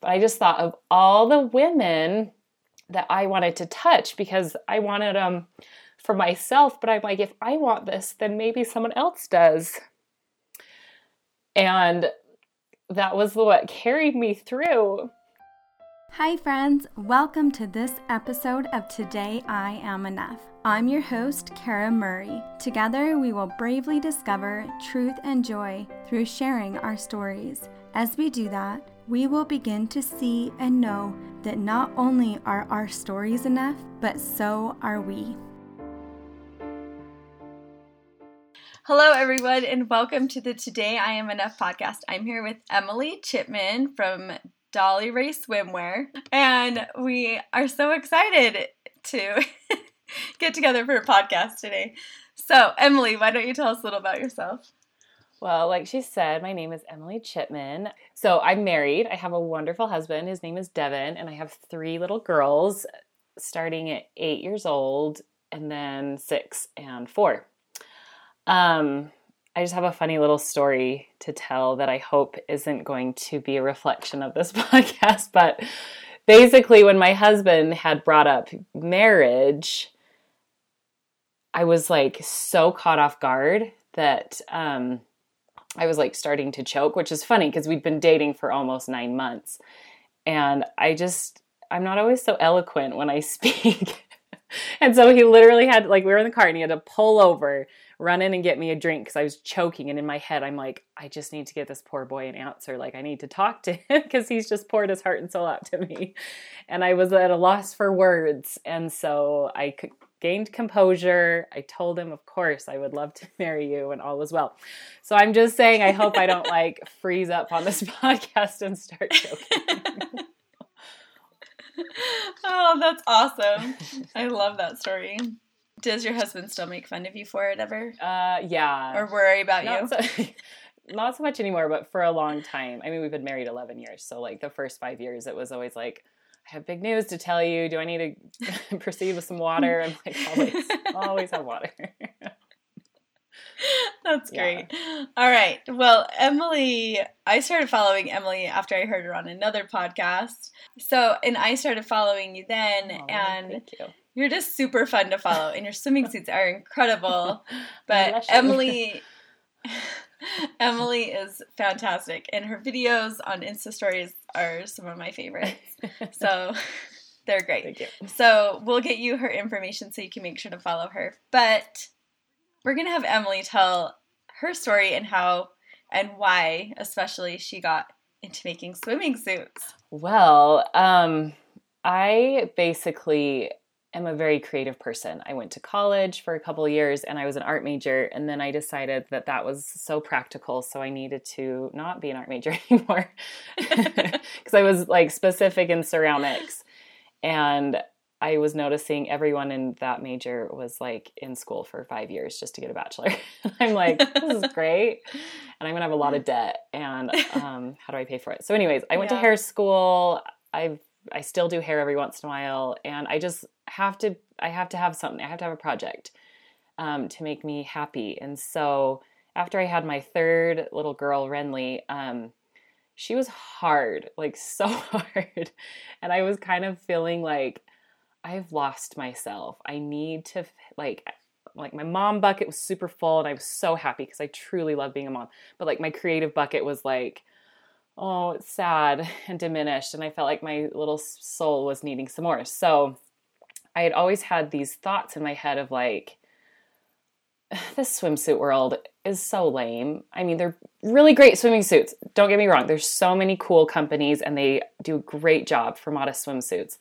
But I just thought of all the women that I wanted to touch because I wanted them for myself. But I'm like, if I want this, then maybe someone else does. And that was what carried me through. Hi, friends. Welcome to this episode of Today I Am Enough. I'm your host, Kara Murray. Together, we will bravely discover truth and joy through sharing our stories. As we do that, we will begin to see and know that not only are our stories enough, but so are we. Hello, everyone, and welcome to the Today I Am Enough podcast. I'm here with Emily Chipman from Doli Ray Swimwear, and we are so excited to get together for a podcast today. So, Emily, why don't you tell us a little about yourself? Well, like she said, my name is Emily Chipman. So, I'm married. I have a wonderful husband. His name is Devin, and I have three little girls starting at eight years old, and then six and four. Um, I just have a funny little story to tell that I hope isn't going to be a reflection of this podcast. But basically, when my husband had brought up marriage, I was like so caught off guard that um, I was like starting to choke, which is funny because we'd been dating for almost nine months. And I just, I'm not always so eloquent when I speak. and so he literally had, like, we were in the car and he had to pull over run in and get me a drink because I was choking. And in my head, I'm like, I just need to get this poor boy an answer. Like, I need to talk to him because he's just poured his heart and soul out to me. And I was at a loss for words. And so I gained composure. I told him, of course, I would love to marry you and all was well. So I'm just saying, I hope I don't like freeze up on this podcast and start choking. oh, that's awesome. I love that story. Does your husband still make fun of you for it ever? Uh, yeah. Or worry about not you? So, not so much anymore, but for a long time. I mean, we've been married 11 years. So, like, the first five years, it was always like, I have big news to tell you. Do I need to proceed with some water? I'm like, always, always have water. That's great. Yeah. All right. Well, Emily, I started following Emily after I heard her on another podcast. So, and I started following you then, oh, and you. you're just super fun to follow, and your swimming suits are incredible. But Emily. Emily is fantastic, and her videos on Insta stories are some of my favorites. So they're great. So we'll get you her information so you can make sure to follow her. But we're going to have Emily tell her story and how and why, especially, she got into making swimming suits. Well, um, I basically am a very creative person. I went to college for a couple years and I was an art major and then I decided that that was so practical so I needed to not be an art major anymore because I was like specific in ceramics and I was noticing everyone in that major was like in school for five years just to get a bachelor. I'm like, this is great. And I'm going to have a lot of debt. And um, how do I pay for it? So, anyways, I went yeah. to hair school. I've I still do hair every once in a while, and I just have to. I have to have something. I have to have a project um, to make me happy. And so, after I had my third little girl, Renly, um, she was hard, like so hard, and I was kind of feeling like I've lost myself. I need to like like my mom bucket was super full and I was so happy because I truly love being a mom. But like my creative bucket was like oh, sad and diminished and I felt like my little soul was needing some more. So I had always had these thoughts in my head of like this swimsuit world is so lame. I mean, they're really great swimming suits. Don't get me wrong. There's so many cool companies and they do a great job for modest swimsuits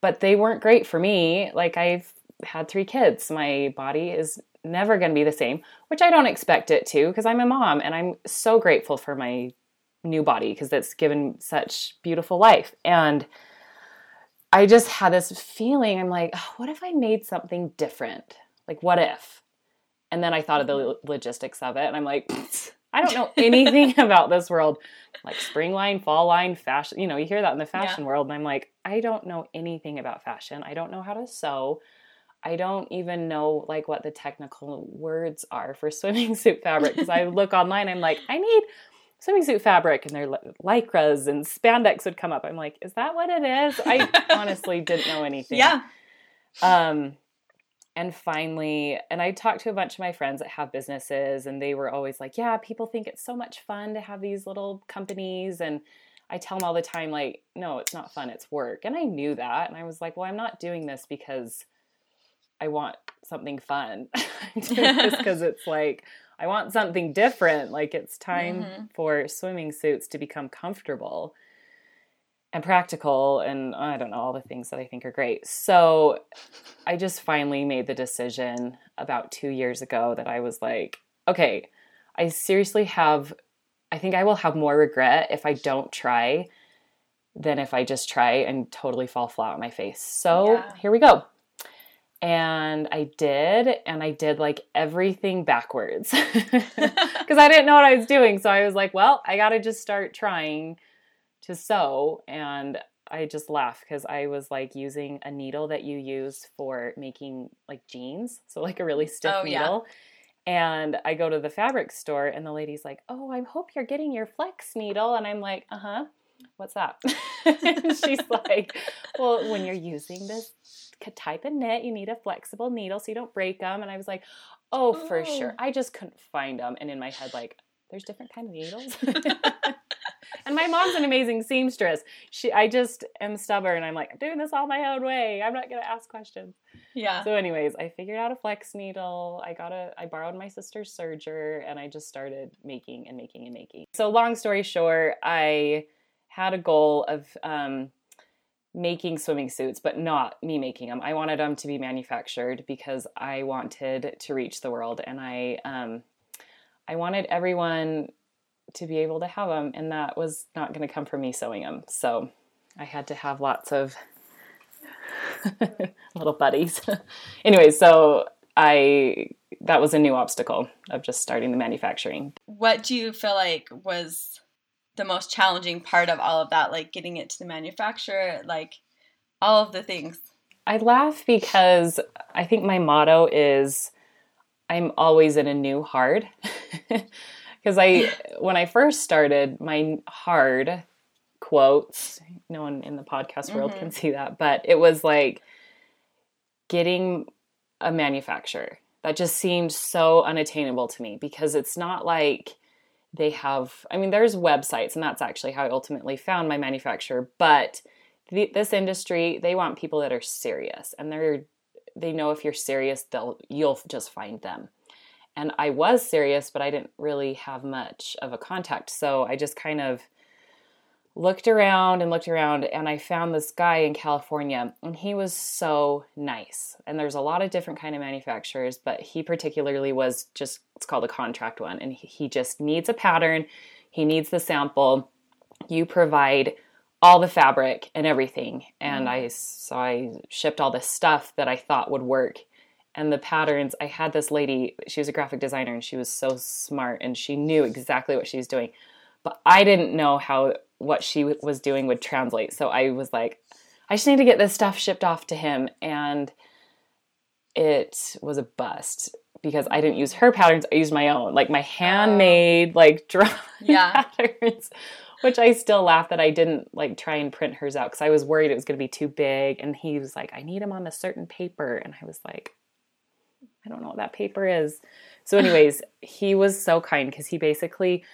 but they weren't great for me. Like I've had three kids. My body is never going to be the same, which I don't expect it to because I'm a mom and I'm so grateful for my new body because it's given such beautiful life. And I just had this feeling I'm like, oh, what if I made something different? Like, what if? And then I thought of the logistics of it and I'm like, I don't know anything about this world. Like spring line, fall line, fashion. You know, you hear that in the fashion yeah. world, and I'm like, I don't know anything about fashion. I don't know how to sew. I don't even know like what the technical words are for swimming suit fabric because I look online. I'm like, I need swimming suit fabric and their lycras and spandex would come up. I'm like, is that what it is? I honestly didn't know anything. Yeah. Um, and finally, and I talked to a bunch of my friends that have businesses, and they were always like, yeah, people think it's so much fun to have these little companies. And I tell them all the time, like, no, it's not fun, it's work. And I knew that. And I was like, well, I'm not doing this because I want something fun. I'm doing this because it's like, I want something different. Like it's time mm-hmm. for swimming suits to become comfortable and practical and I don't know all the things that I think are great. So I just finally made the decision about 2 years ago that I was like, okay, I seriously have I think I will have more regret if I don't try than if I just try and totally fall flat on my face. So, yeah. here we go and I did, and I did like everything backwards because I didn't know what I was doing. So I was like, well, I got to just start trying to sew. And I just laughed because I was like using a needle that you use for making like jeans. So, like a really stiff oh, needle. Yeah. And I go to the fabric store, and the lady's like, Oh, I hope you're getting your flex needle. And I'm like, Uh huh. What's that? she's like, Well, when you're using this type of knit, you need a flexible needle so you don't break them. And I was like, oh, for sure. I just couldn't find them. And in my head, like, there's different kind of needles. and my mom's an amazing seamstress. She, I just am stubborn. I'm like, I'm doing this all my own way. I'm not gonna ask questions. Yeah. So, anyways, I figured out a flex needle. I got a, I borrowed my sister's serger, and I just started making and making and making. So, long story short, I had a goal of um, making swimming suits, but not me making them. I wanted them to be manufactured because I wanted to reach the world, and I um, I wanted everyone to be able to have them, and that was not going to come from me sewing them. So I had to have lots of little buddies. anyway, so I that was a new obstacle of just starting the manufacturing. What do you feel like was the most challenging part of all of that, like getting it to the manufacturer, like all of the things? I laugh because I think my motto is I'm always in a new hard. Because I, when I first started, my hard quotes, no one in the podcast world mm-hmm. can see that, but it was like getting a manufacturer. That just seemed so unattainable to me because it's not like they have i mean there's websites and that's actually how i ultimately found my manufacturer but the, this industry they want people that are serious and they're they know if you're serious they'll you'll just find them. And i was serious but i didn't really have much of a contact so i just kind of looked around and looked around and i found this guy in california and he was so nice. And there's a lot of different kind of manufacturers but he particularly was just it's called a contract one and he just needs a pattern. He needs the sample. You provide all the fabric and everything. And mm. i so i shipped all this stuff that i thought would work. And the patterns i had this lady she was a graphic designer and she was so smart and she knew exactly what she was doing. But i didn't know how what she was doing would translate. So I was like, I just need to get this stuff shipped off to him. And it was a bust because I didn't use her patterns. I used my own, like my handmade, oh. like drawing yeah. patterns, which I still laugh that I didn't like try and print hers out because I was worried it was going to be too big. And he was like, I need them on a certain paper. And I was like, I don't know what that paper is. So, anyways, he was so kind because he basically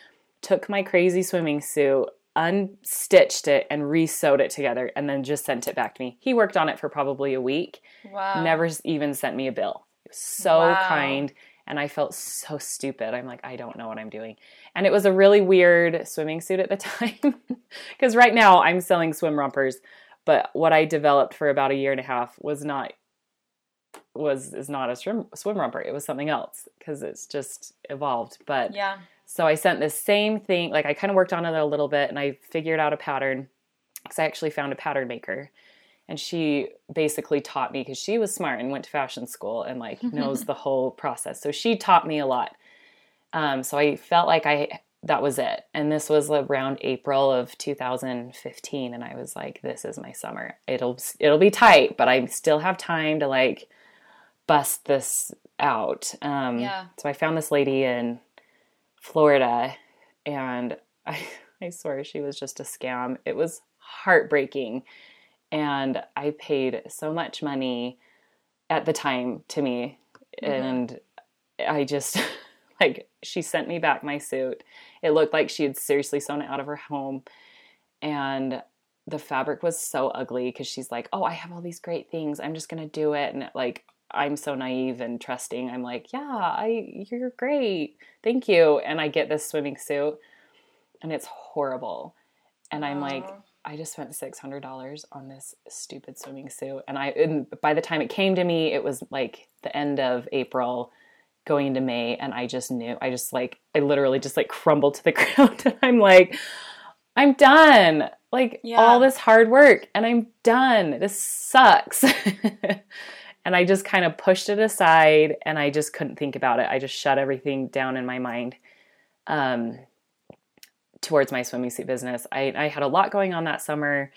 took my crazy swimming suit unstitched it and re-sewed it together and then just sent it back to me. He worked on it for probably a week. Wow. Never even sent me a bill. so wow. kind and I felt so stupid. I'm like, I don't know what I'm doing. And it was a really weird swimming suit at the time because right now I'm selling swim rompers, but what I developed for about a year and a half was not was is not a swim swim romper. It was something else because it's just evolved. But yeah, so I sent the same thing, like I kind of worked on it a little bit and I figured out a pattern because I actually found a pattern maker. And she basically taught me because she was smart and went to fashion school and like knows the whole process. So she taught me a lot. Um, so I felt like I that was it. And this was around April of 2015 and I was like this is my summer. It'll it'll be tight, but I still have time to like bust this out. Um, yeah. so I found this lady in Florida and I, I swear she was just a scam. It was heartbreaking. And I paid so much money at the time to me. Mm-hmm. And I just, like, she sent me back my suit. It looked like she had seriously sewn it out of her home. And the fabric was so ugly because she's like, Oh, I have all these great things. I'm just going to do it. And like, I'm so naive and trusting. I'm like, Yeah, I, you're great. Thank you. And I get this swimming suit and it's horrible. And I'm like, I just spent six hundred dollars on this stupid swimming suit, and I and by the time it came to me, it was like the end of April, going into May, and I just knew. I just like I literally just like crumbled to the ground, and I'm like, I'm done. Like yeah. all this hard work, and I'm done. This sucks. and I just kind of pushed it aside, and I just couldn't think about it. I just shut everything down in my mind. Um, towards my swimming suit business. I, I had a lot going on that summer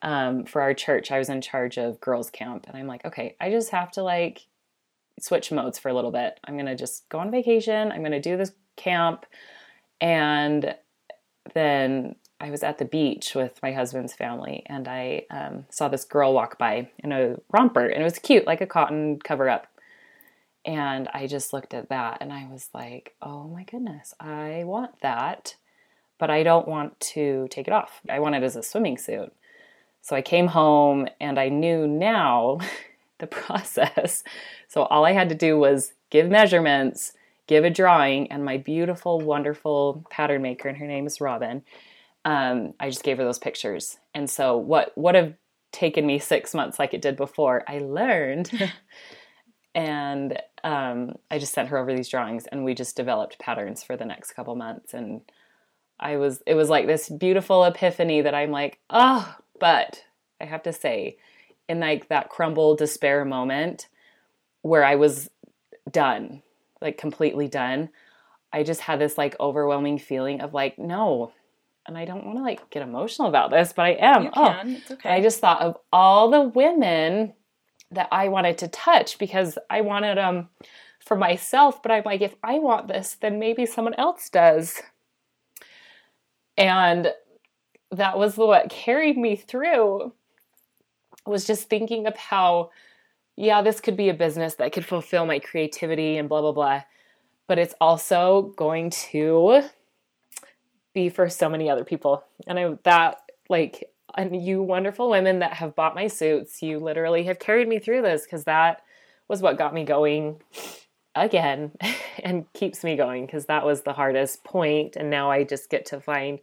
um, for our church. I was in charge of girls' camp, and I'm like, okay, I just have to like switch modes for a little bit. I'm gonna just go on vacation. I'm gonna do this camp, and then I was at the beach with my husband's family, and I um, saw this girl walk by in a romper, and it was cute, like a cotton cover up. And I just looked at that and I was like, oh my goodness, I want that but I don't want to take it off. I want it as a swimming suit. So I came home and I knew now the process. So all I had to do was give measurements, give a drawing, and my beautiful, wonderful pattern maker, and her name is Robin. Um, I just gave her those pictures. And so what would have taken me six months like it did before, I learned. and um, I just sent her over these drawings, and we just developed patterns for the next couple months. And I was it was like this beautiful epiphany that I'm like, oh, but I have to say, in like that crumble despair moment where I was done, like completely done, I just had this like overwhelming feeling of like, no, and I don't want to like get emotional about this, but I am. You oh, okay. I just thought of all the women that I wanted to touch because I wanted them um, for myself, but I'm like, if I want this, then maybe someone else does. And that was what carried me through was just thinking of how yeah, this could be a business that could fulfill my creativity and blah blah blah. But it's also going to be for so many other people. And I that like and you wonderful women that have bought my suits, you literally have carried me through this because that was what got me going again and keeps me going because that was the hardest point and now I just get to find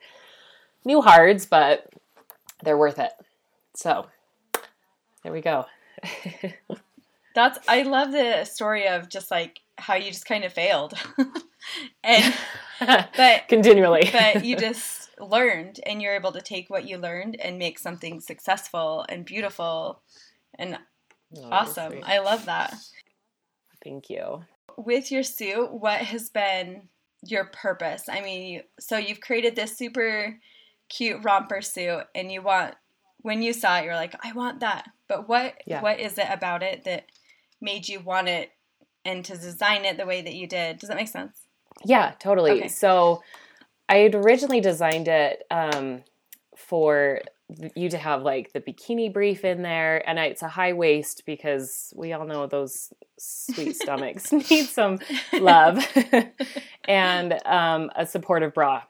new hards but they're worth it. So there we go. That's I love the story of just like how you just kind of failed. and but continually. but you just learned and you're able to take what you learned and make something successful and beautiful and oh, awesome. I love that. Thank you with your suit, what has been your purpose? I mean, so you've created this super cute romper suit, and you want when you saw it, you're like, I want that. But what yeah. what is it about it that made you want it and to design it the way that you did? Does that make sense? Yeah, totally. Okay. So I had originally designed it um, for you to have like the bikini brief in there and it's a high waist because we all know those sweet stomachs need some love and um, a supportive bra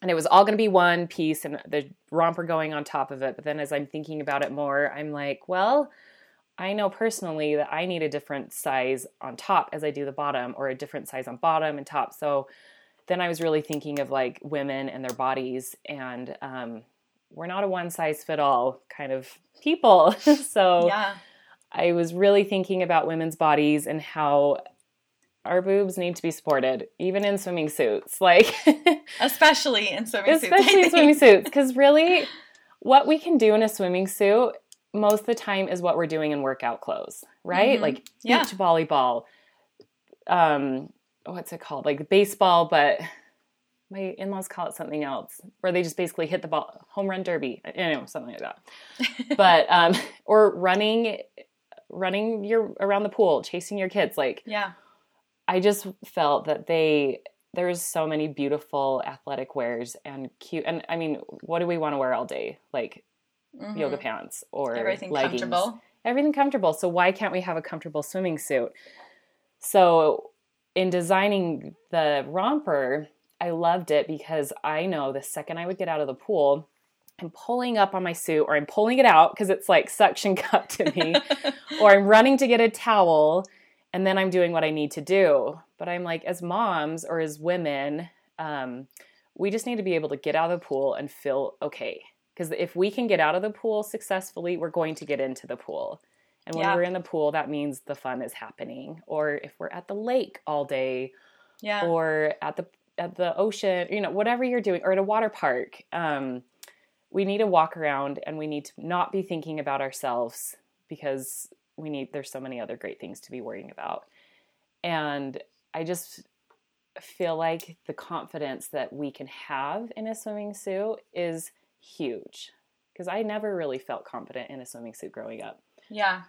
and it was all going to be one piece and the romper going on top of it but then as i'm thinking about it more i'm like well i know personally that i need a different size on top as i do the bottom or a different size on bottom and top so then i was really thinking of like women and their bodies and um, we're not a one size fit all kind of people. so yeah. I was really thinking about women's bodies and how our boobs need to be supported, even in swimming suits. Like especially in swimming especially suits. Especially in swimming suits. Because really what we can do in a swimming suit most of the time is what we're doing in workout clothes, right? Mm-hmm. Like beach yeah. volleyball. Um, what's it called? Like baseball, but my in-laws call it something else where they just basically hit the ball home run derby you know something like that but um or running running your around the pool chasing your kids like yeah i just felt that they there's so many beautiful athletic wears and cute and I mean, what do we want to wear all day? Like mm-hmm. yoga pants or everything leggings. comfortable. Everything comfortable. So why can't we have a comfortable swimming suit? So in designing the romper, I loved it because I know the second I would get out of the pool, I'm pulling up on my suit or I'm pulling it out because it's like suction cup to me, or I'm running to get a towel and then I'm doing what I need to do. But I'm like, as moms or as women, um, we just need to be able to get out of the pool and feel okay. Because if we can get out of the pool successfully, we're going to get into the pool. And when yeah. we're in the pool, that means the fun is happening. Or if we're at the lake all day, yeah. or at the at the ocean, you know, whatever you're doing, or at a water park, um, we need to walk around and we need to not be thinking about ourselves because we need there's so many other great things to be worrying about and i just feel like the confidence that we can have in a swimming suit is huge because i never really felt confident in a swimming suit growing up yeah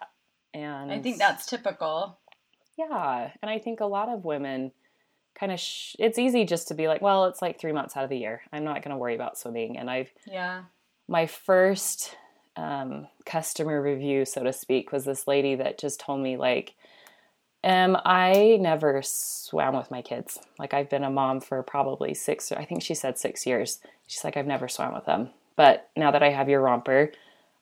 and i think that's typical yeah and i think a lot of women kind of sh- it's easy just to be like well it's like three months out of the year i'm not going to worry about swimming and i've yeah my first um, customer review, so to speak, was this lady that just told me, like, um, I never swam with my kids. Like, I've been a mom for probably six, I think she said six years. She's like, I've never swam with them. But now that I have your romper,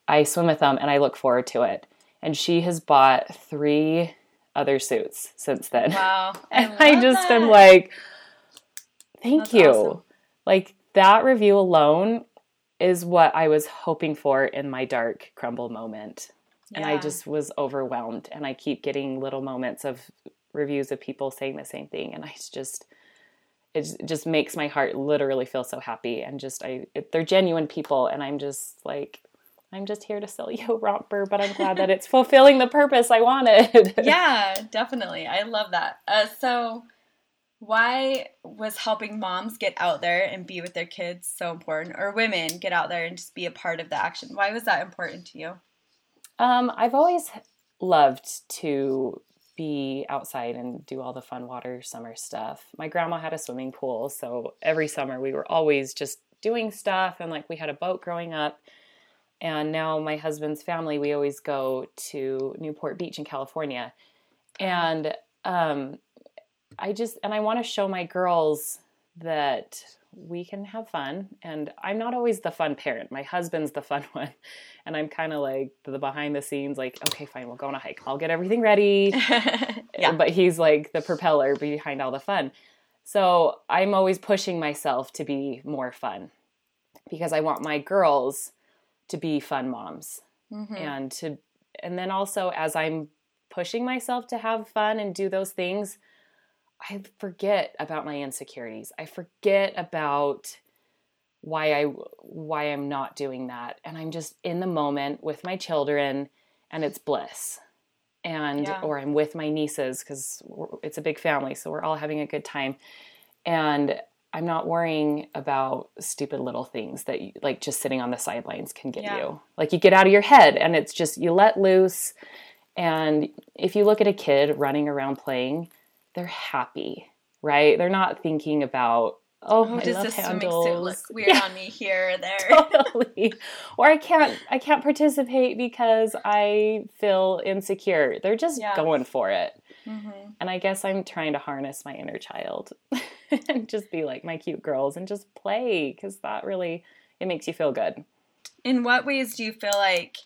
I swim with them and I look forward to it. And she has bought three other suits since then. Wow. and I, I just that. am like, thank That's you. Awesome. Like, that review alone is what I was hoping for in my dark crumble moment. Yeah. And I just was overwhelmed. And I keep getting little moments of reviews of people saying the same thing. And I just, it just makes my heart literally feel so happy. And just, I, it, they're genuine people. And I'm just like, I'm just here to sell you a romper, but I'm glad that it's fulfilling the purpose I wanted. yeah, definitely. I love that. Uh, so, why was helping moms get out there and be with their kids so important or women get out there and just be a part of the action why was that important to you um, i've always loved to outside and do all the fun water summer stuff my grandma had a swimming pool so every summer we were always just doing stuff and like we had a boat growing up and now my husband's family we always go to newport beach in california and um, I just and I want to show my girls that we can have fun and I'm not always the fun parent. My husband's the fun one. And I'm kind of like the behind the scenes like, okay, fine, we'll go on a hike. I'll get everything ready. yeah. But he's like the propeller behind all the fun. So, I'm always pushing myself to be more fun because I want my girls to be fun moms. Mm-hmm. And to and then also as I'm pushing myself to have fun and do those things, I forget about my insecurities. I forget about why I why I'm not doing that and I'm just in the moment with my children and it's bliss. And yeah. or I'm with my nieces cuz it's a big family so we're all having a good time. And I'm not worrying about stupid little things that you, like just sitting on the sidelines can get yeah. you. Like you get out of your head and it's just you let loose and if you look at a kid running around playing, they're happy, right? They're not thinking about oh, oh does this handles. swimsuit look weird yeah. on me here or there? totally. Or I can't I can't participate because I feel insecure. They're just yeah. going for it. Mm-hmm. And I guess I'm trying to harness my inner child and just be like my cute girls and just play because that really it makes you feel good. In what ways do you feel like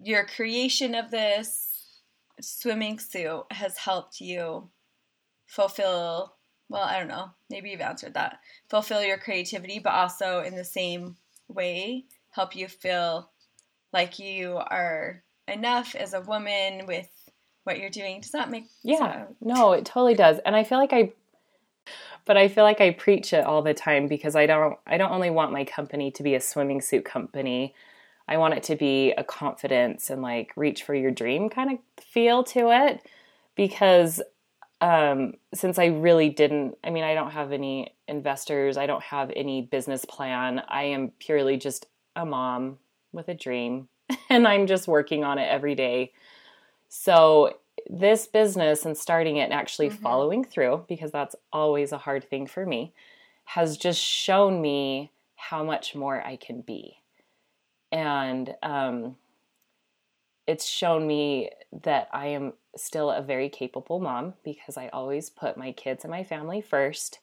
your creation of this swimming suit has helped you fulfill well i don't know. Maybe you've answered that. Fulfill your creativity but also in the same way help you feel like you are enough as a woman with what you're doing. Does that make yeah. sense? no it totally does. And i feel like i but i feel like i preach it all the time because i don't i don't only want my company to be a swimming suit company. I want it to be a confidence and like reach for your dream kind of feel to it because um, since I really didn't, I mean, I don't have any investors, I don't have any business plan. I am purely just a mom with a dream, and I'm just working on it every day. So this business and starting it and actually mm-hmm. following through, because that's always a hard thing for me, has just shown me how much more I can be. And um, it's shown me that I am still a very capable mom because I always put my kids and my family first,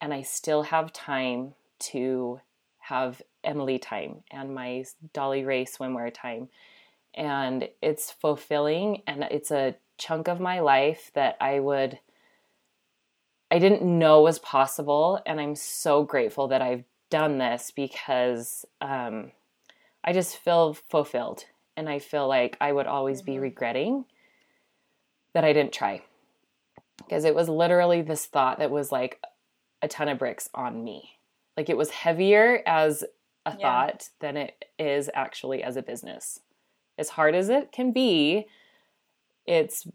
and I still have time to have Emily time and my Doli Ray swimwear time. And it's fulfilling and it's a chunk of my life that I would I didn't know was possible and I'm so grateful that I've done this because um, I just feel fulfilled and I feel like I would always mm-hmm. be regretting that I didn't try because it was literally this thought that was like a ton of bricks on me. Like it was heavier as a yeah. thought than it is actually as a business. As hard as it can be, it's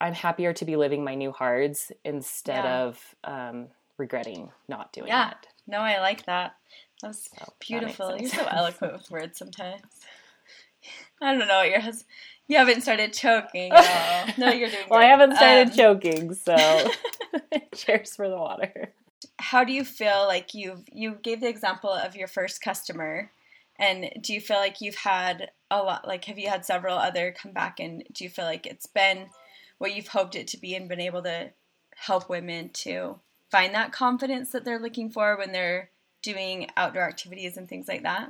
I'm happier to be living my new hards instead yeah. of um, regretting not doing yeah. it. No, I like that. That's so, beautiful. That You're so eloquent with words sometimes. I don't know what your husband. You haven't started choking. No, you're doing. well, I haven't started um, choking, so cheers for the water how do you feel like you've you gave the example of your first customer and do you feel like you've had a lot like have you had several other come back and do you feel like it's been what you've hoped it to be and been able to help women to find that confidence that they're looking for when they're doing outdoor activities and things like that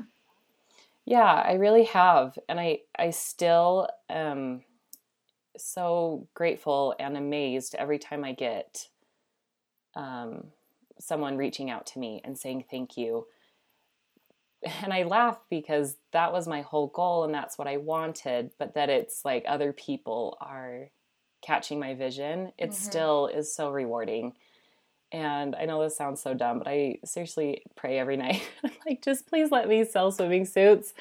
yeah i really have and i i still am so grateful and amazed every time i get um, someone reaching out to me and saying thank you. And I laugh because that was my whole goal and that's what I wanted, but that it's like other people are catching my vision, it mm-hmm. still is so rewarding. And I know this sounds so dumb, but I seriously pray every night. like, just please let me sell swimming suits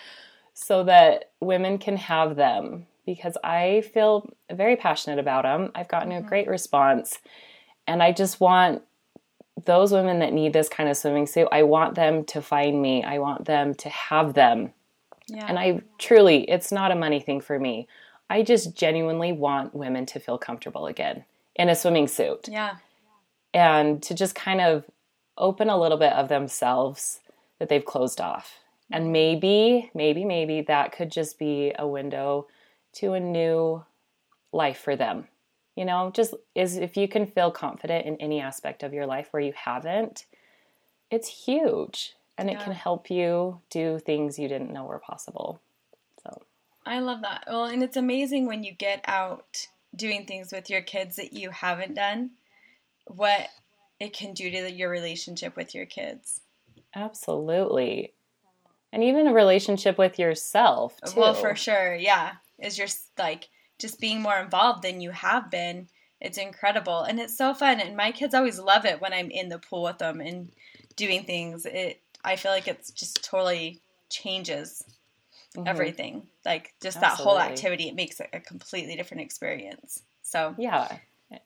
so that women can have them because I feel very passionate about them. I've gotten mm-hmm. a great response. And I just want those women that need this kind of swimming suit, I want them to find me. I want them to have them. Yeah. And I truly, it's not a money thing for me. I just genuinely want women to feel comfortable again in a swimming suit. Yeah. And to just kind of open a little bit of themselves that they've closed off. And maybe, maybe, maybe that could just be a window to a new life for them. You know just is if you can feel confident in any aspect of your life where you haven't it's huge. And yeah. it can help you do things you didn't know were possible. So. I love that. Well and it's amazing when you get out doing things with your kids that you haven't done what it can do to your relationship with your kids absolutely and even a relationship with yourself too. well for sure yeah is your like just being more involved than you have been. It's incredible and it's so fun. And my kids always love it when I'm in the pool with them and doing things. It I feel like it's just totally changes mm-hmm. everything. Like just Absolutely. that whole activity, it makes it a completely different experience. So yeah,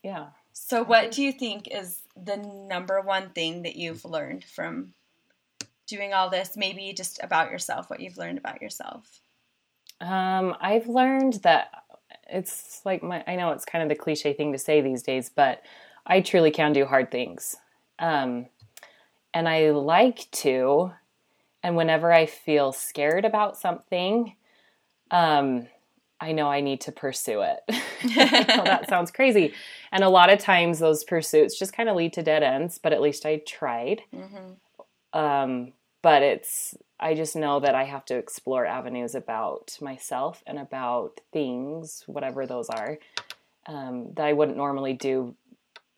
yeah. So what do you think is the number one thing that you've learned from doing all this? Maybe just about yourself, what you've learned about yourself. Um, I've learned that it's like my I know it's kind of the cliche thing to say these days, but I truly can do hard things. Um, and I like to. And whenever I feel scared about something, um, I know I need to pursue it. that sounds crazy. And a lot of times those pursuits just kind of lead to dead ends, but at least I tried. Mm-hmm. Um, but it's I just know that I have to explore avenues about myself and about things, whatever those are, um, that I wouldn't normally do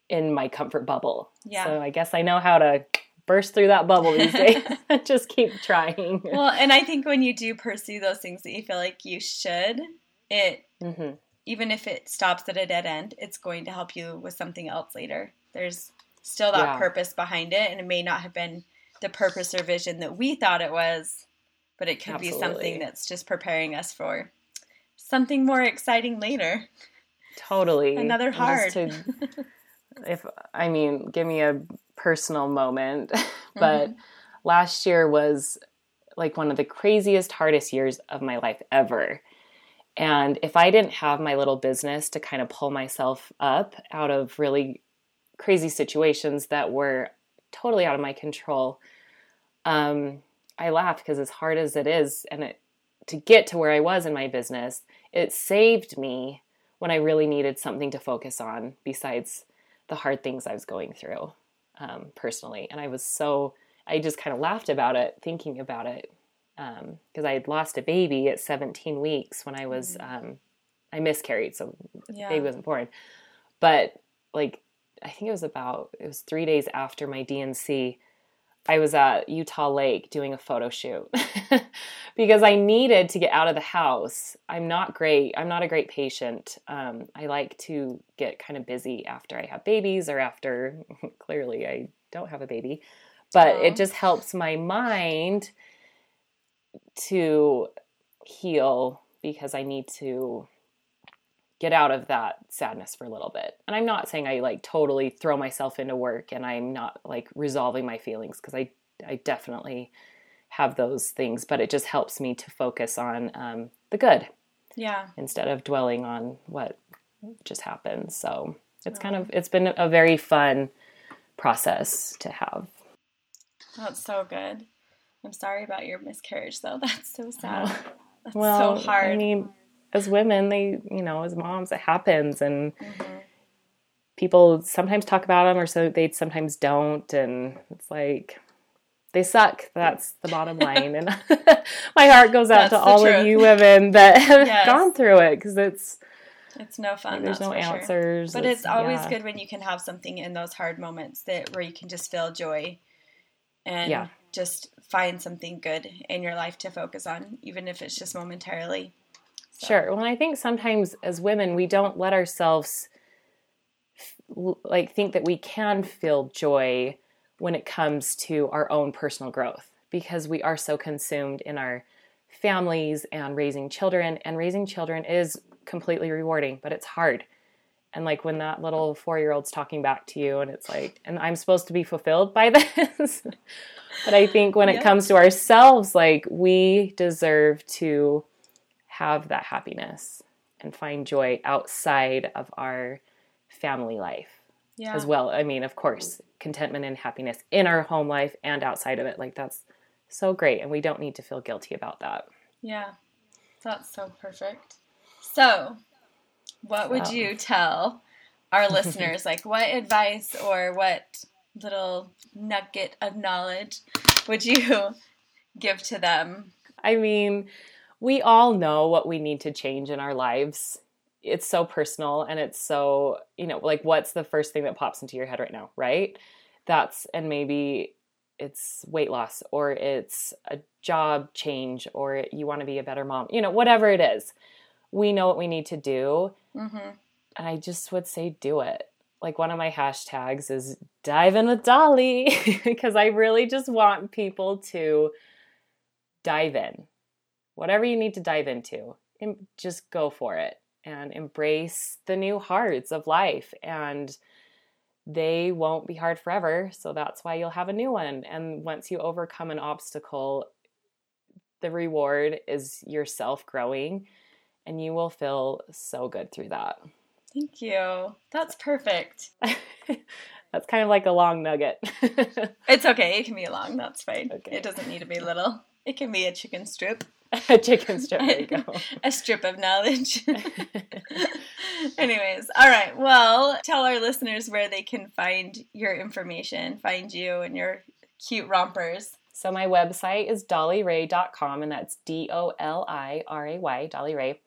in my comfort bubble. Yeah. So I guess I know how to burst through that bubble these days just keep trying. Well, and I think when you do pursue those things that you feel like you should, it mm-hmm. even if it stops at a dead end, it's going to help you with something else later. There's still that yeah. purpose behind it, and it may not have been the purpose or vision that we thought it was, but it could Absolutely. be something that's just preparing us for something more exciting later. Totally. Another hard. To, if I mean, give me a personal moment, but mm-hmm. last year was like one of the craziest, hardest years of my life ever. And if I didn't have my little business to kind of pull myself up out of really crazy situations that were totally out of my control, um, I laugh because as hard as it is, and it, to get to where I was in my business, it saved me when I really needed something to focus on besides the hard things I was going through um, personally. And I was so, I just kind of laughed about it, thinking about it, because um, I had lost a baby at 17 weeks when I was, mm-hmm. um, I miscarried, so yeah. the baby wasn't born. But like, I think it was about, it was three days after my D&C. I was at Utah Lake doing a photo shoot because I needed to get out of the house. I'm not great. I'm not a great patient. Um, I like to get kind of busy after I have babies or after, clearly, I don't have a baby. But Aww. it just helps my mind to heal because I need to get out of that sadness for a little bit. And I'm not saying I like totally throw myself into work and I'm not like resolving my feelings because I I definitely have those things, but it just helps me to focus on um, the good. Yeah. Instead of dwelling on what just happened. So it's kind of it's been a very fun process to have. That's so good. I'm sorry about your miscarriage though. That's so sad. That's well, so hard. I mean, as women, they, you know, as moms, it happens, and mm-hmm. people sometimes talk about them, or so they sometimes don't, and it's like they suck. That's the bottom line, and my heart goes out that's to all truth. of you women that have yes. gone through it because it's it's no fun. There's no answers, sure. but it's, it's always yeah. good when you can have something in those hard moments that where you can just feel joy and yeah. just find something good in your life to focus on, even if it's just momentarily. So. Sure. Well, I think sometimes as women, we don't let ourselves like think that we can feel joy when it comes to our own personal growth because we are so consumed in our families and raising children and raising children is completely rewarding but it's hard and like when that little four year old's talking back to you and it's like and i'm supposed to be fulfilled by this but i think when it comes to ourselves like we deserve to have that happiness and find joy outside of our family life yeah. as well. I mean, of course, contentment and happiness in our home life and outside of it. Like that's so great. And we don't need to feel guilty about that. Yeah. That's so perfect. So, what would you tell our listeners? like, what advice or what little nugget of knowledge would you give to them? I mean, we all know what we need to change in our lives. It's so personal and it's so, you know, like what's the first thing that pops into your head right now, right? That's, and maybe it's weight loss or it's a job change or you want to be a better mom, you know, whatever it is. We know what we need to do. Mm-hmm. And I just would say do it. Like one of my hashtags is dive in with Doli because I really just want people to dive in whatever you need to dive into, and just go for it and embrace the new hearts of life. And they won't be hard forever. So that's why you'll have a new one. And once you overcome an obstacle, the reward is yourself growing, and you will feel so good through that. Thank you. That's perfect. That's kind of like a long nugget. it's okay. It can be long. That's fine. Okay. It doesn't need to be little. It can be a chicken strip. a chicken strip. There you go. a strip of knowledge. Anyways, all right. Well, tell our listeners where they can find your information, find you and your cute rompers. So my website is doliray.com and that's D O L I R A Y, Doli Ray,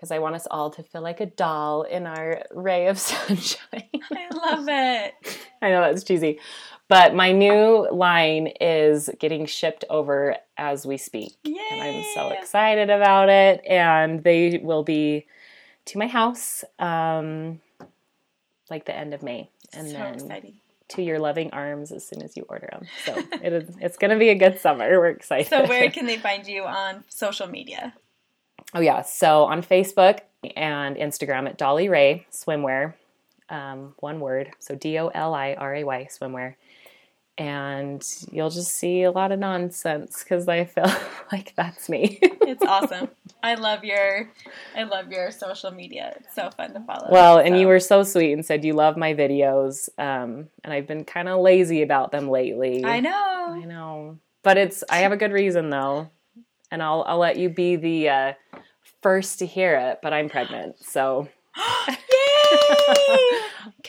because I want us all to feel like a doll in our ray of sunshine. I love it. I know that's cheesy. But my new line is getting shipped over as we speak. Yay! And I'm so excited about it. And they will be to my house um, like the end of May. And so then exciting. to your loving arms as soon as you order them. So it is, it's going to be a good summer. We're excited. So, where can they find you on social media? Oh, yeah. So on Facebook and Instagram at Doli Ray Swimwear. Um, one word. So D O L I R A Y Swimwear and you'll just see a lot of nonsense because I feel like that's me. it's awesome. I love your I love your social media. It's so fun to follow. Well, and so. you were so sweet and said you love my videos. Um, and I've been kind of lazy about them lately. I know. I know. But it's I have a good reason though. And I'll I'll let you be the uh, first to hear it, but I'm pregnant. So Yay!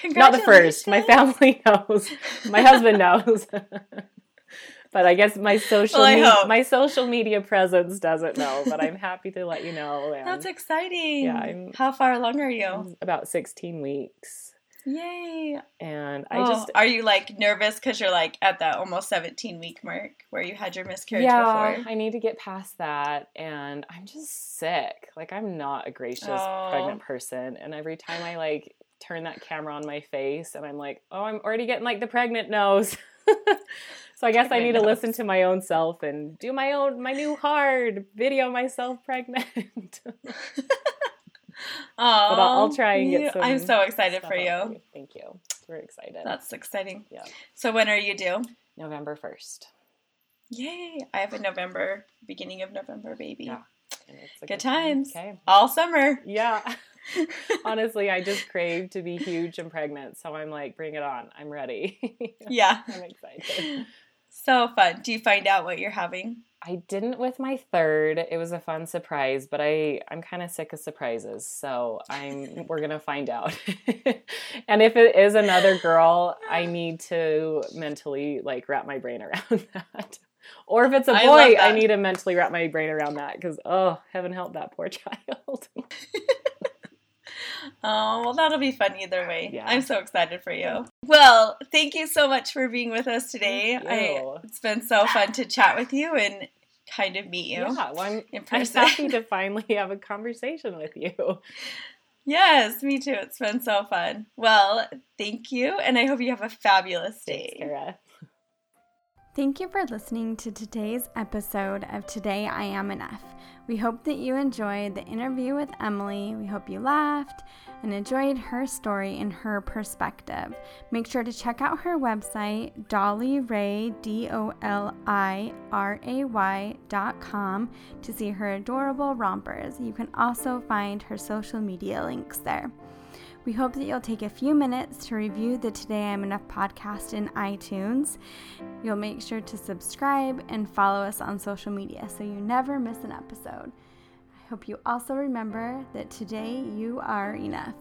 Not the first. My family knows. My husband knows. but I guess my social well, me- my social media presence doesn't know. But I'm happy to let you know. And That's exciting. Yeah. I'm, How far along are you? About 16 weeks. Yay! And I oh, just are you like nervous because you're like at that almost 17 week mark where you had your miscarriage yeah, before? I need to get past that, and I'm just sick. Like I'm not a gracious oh. pregnant person, and every time I like turn that camera on my face, and I'm like, oh, I'm already getting like the pregnant nose. so I guess pregnant I need to listen to my own self and do my own my new hard video myself pregnant. Oh, but I'll, I'll, try and get some. I'm so excited for you. Thank you. We're excited. That's exciting. Yeah. So when are you due? November first. Yay! I have a November, beginning of November baby. Yeah. Good, good, times. Okay. All summer. Yeah. Honestly, I just crave to be huge and pregnant, so I'm like, bring it on. I'm ready. yeah. I'm excited. So fun. Do you find out what you're having? I didn't with my third. It was a fun surprise, but I I'm kind of sick of surprises, so I'm we're gonna find out. and if it is another girl, I need to mentally like wrap my brain around that. Or if it's a boy, I, I need to mentally wrap my brain around that because oh, heaven help that poor child. Oh, well, that'll be fun either way. Yeah. I'm so excited for you. Well, thank you so much for being with us today. I, it's been so fun to chat with you and kind of meet you. Yeah, well, I'm, I'm happy to finally have a conversation with you. Yes, me too. It's been so fun. Well, thank you, and I hope you have a fabulous day. Thanks, Thank you for listening to today's episode of Today I Am Enough. We hope that you enjoyed the interview with Emily. We hope you laughed and enjoyed her story and her perspective. Make sure to check out her website, doliray, D O L I R A Y dot com, to see her adorable rompers. You can also find her social media links there. We hope that you'll take a few minutes to review the Today I'm Enough podcast in iTunes. You'll make sure to subscribe and follow us on social media so you never miss an episode. I hope you also remember that today you are enough.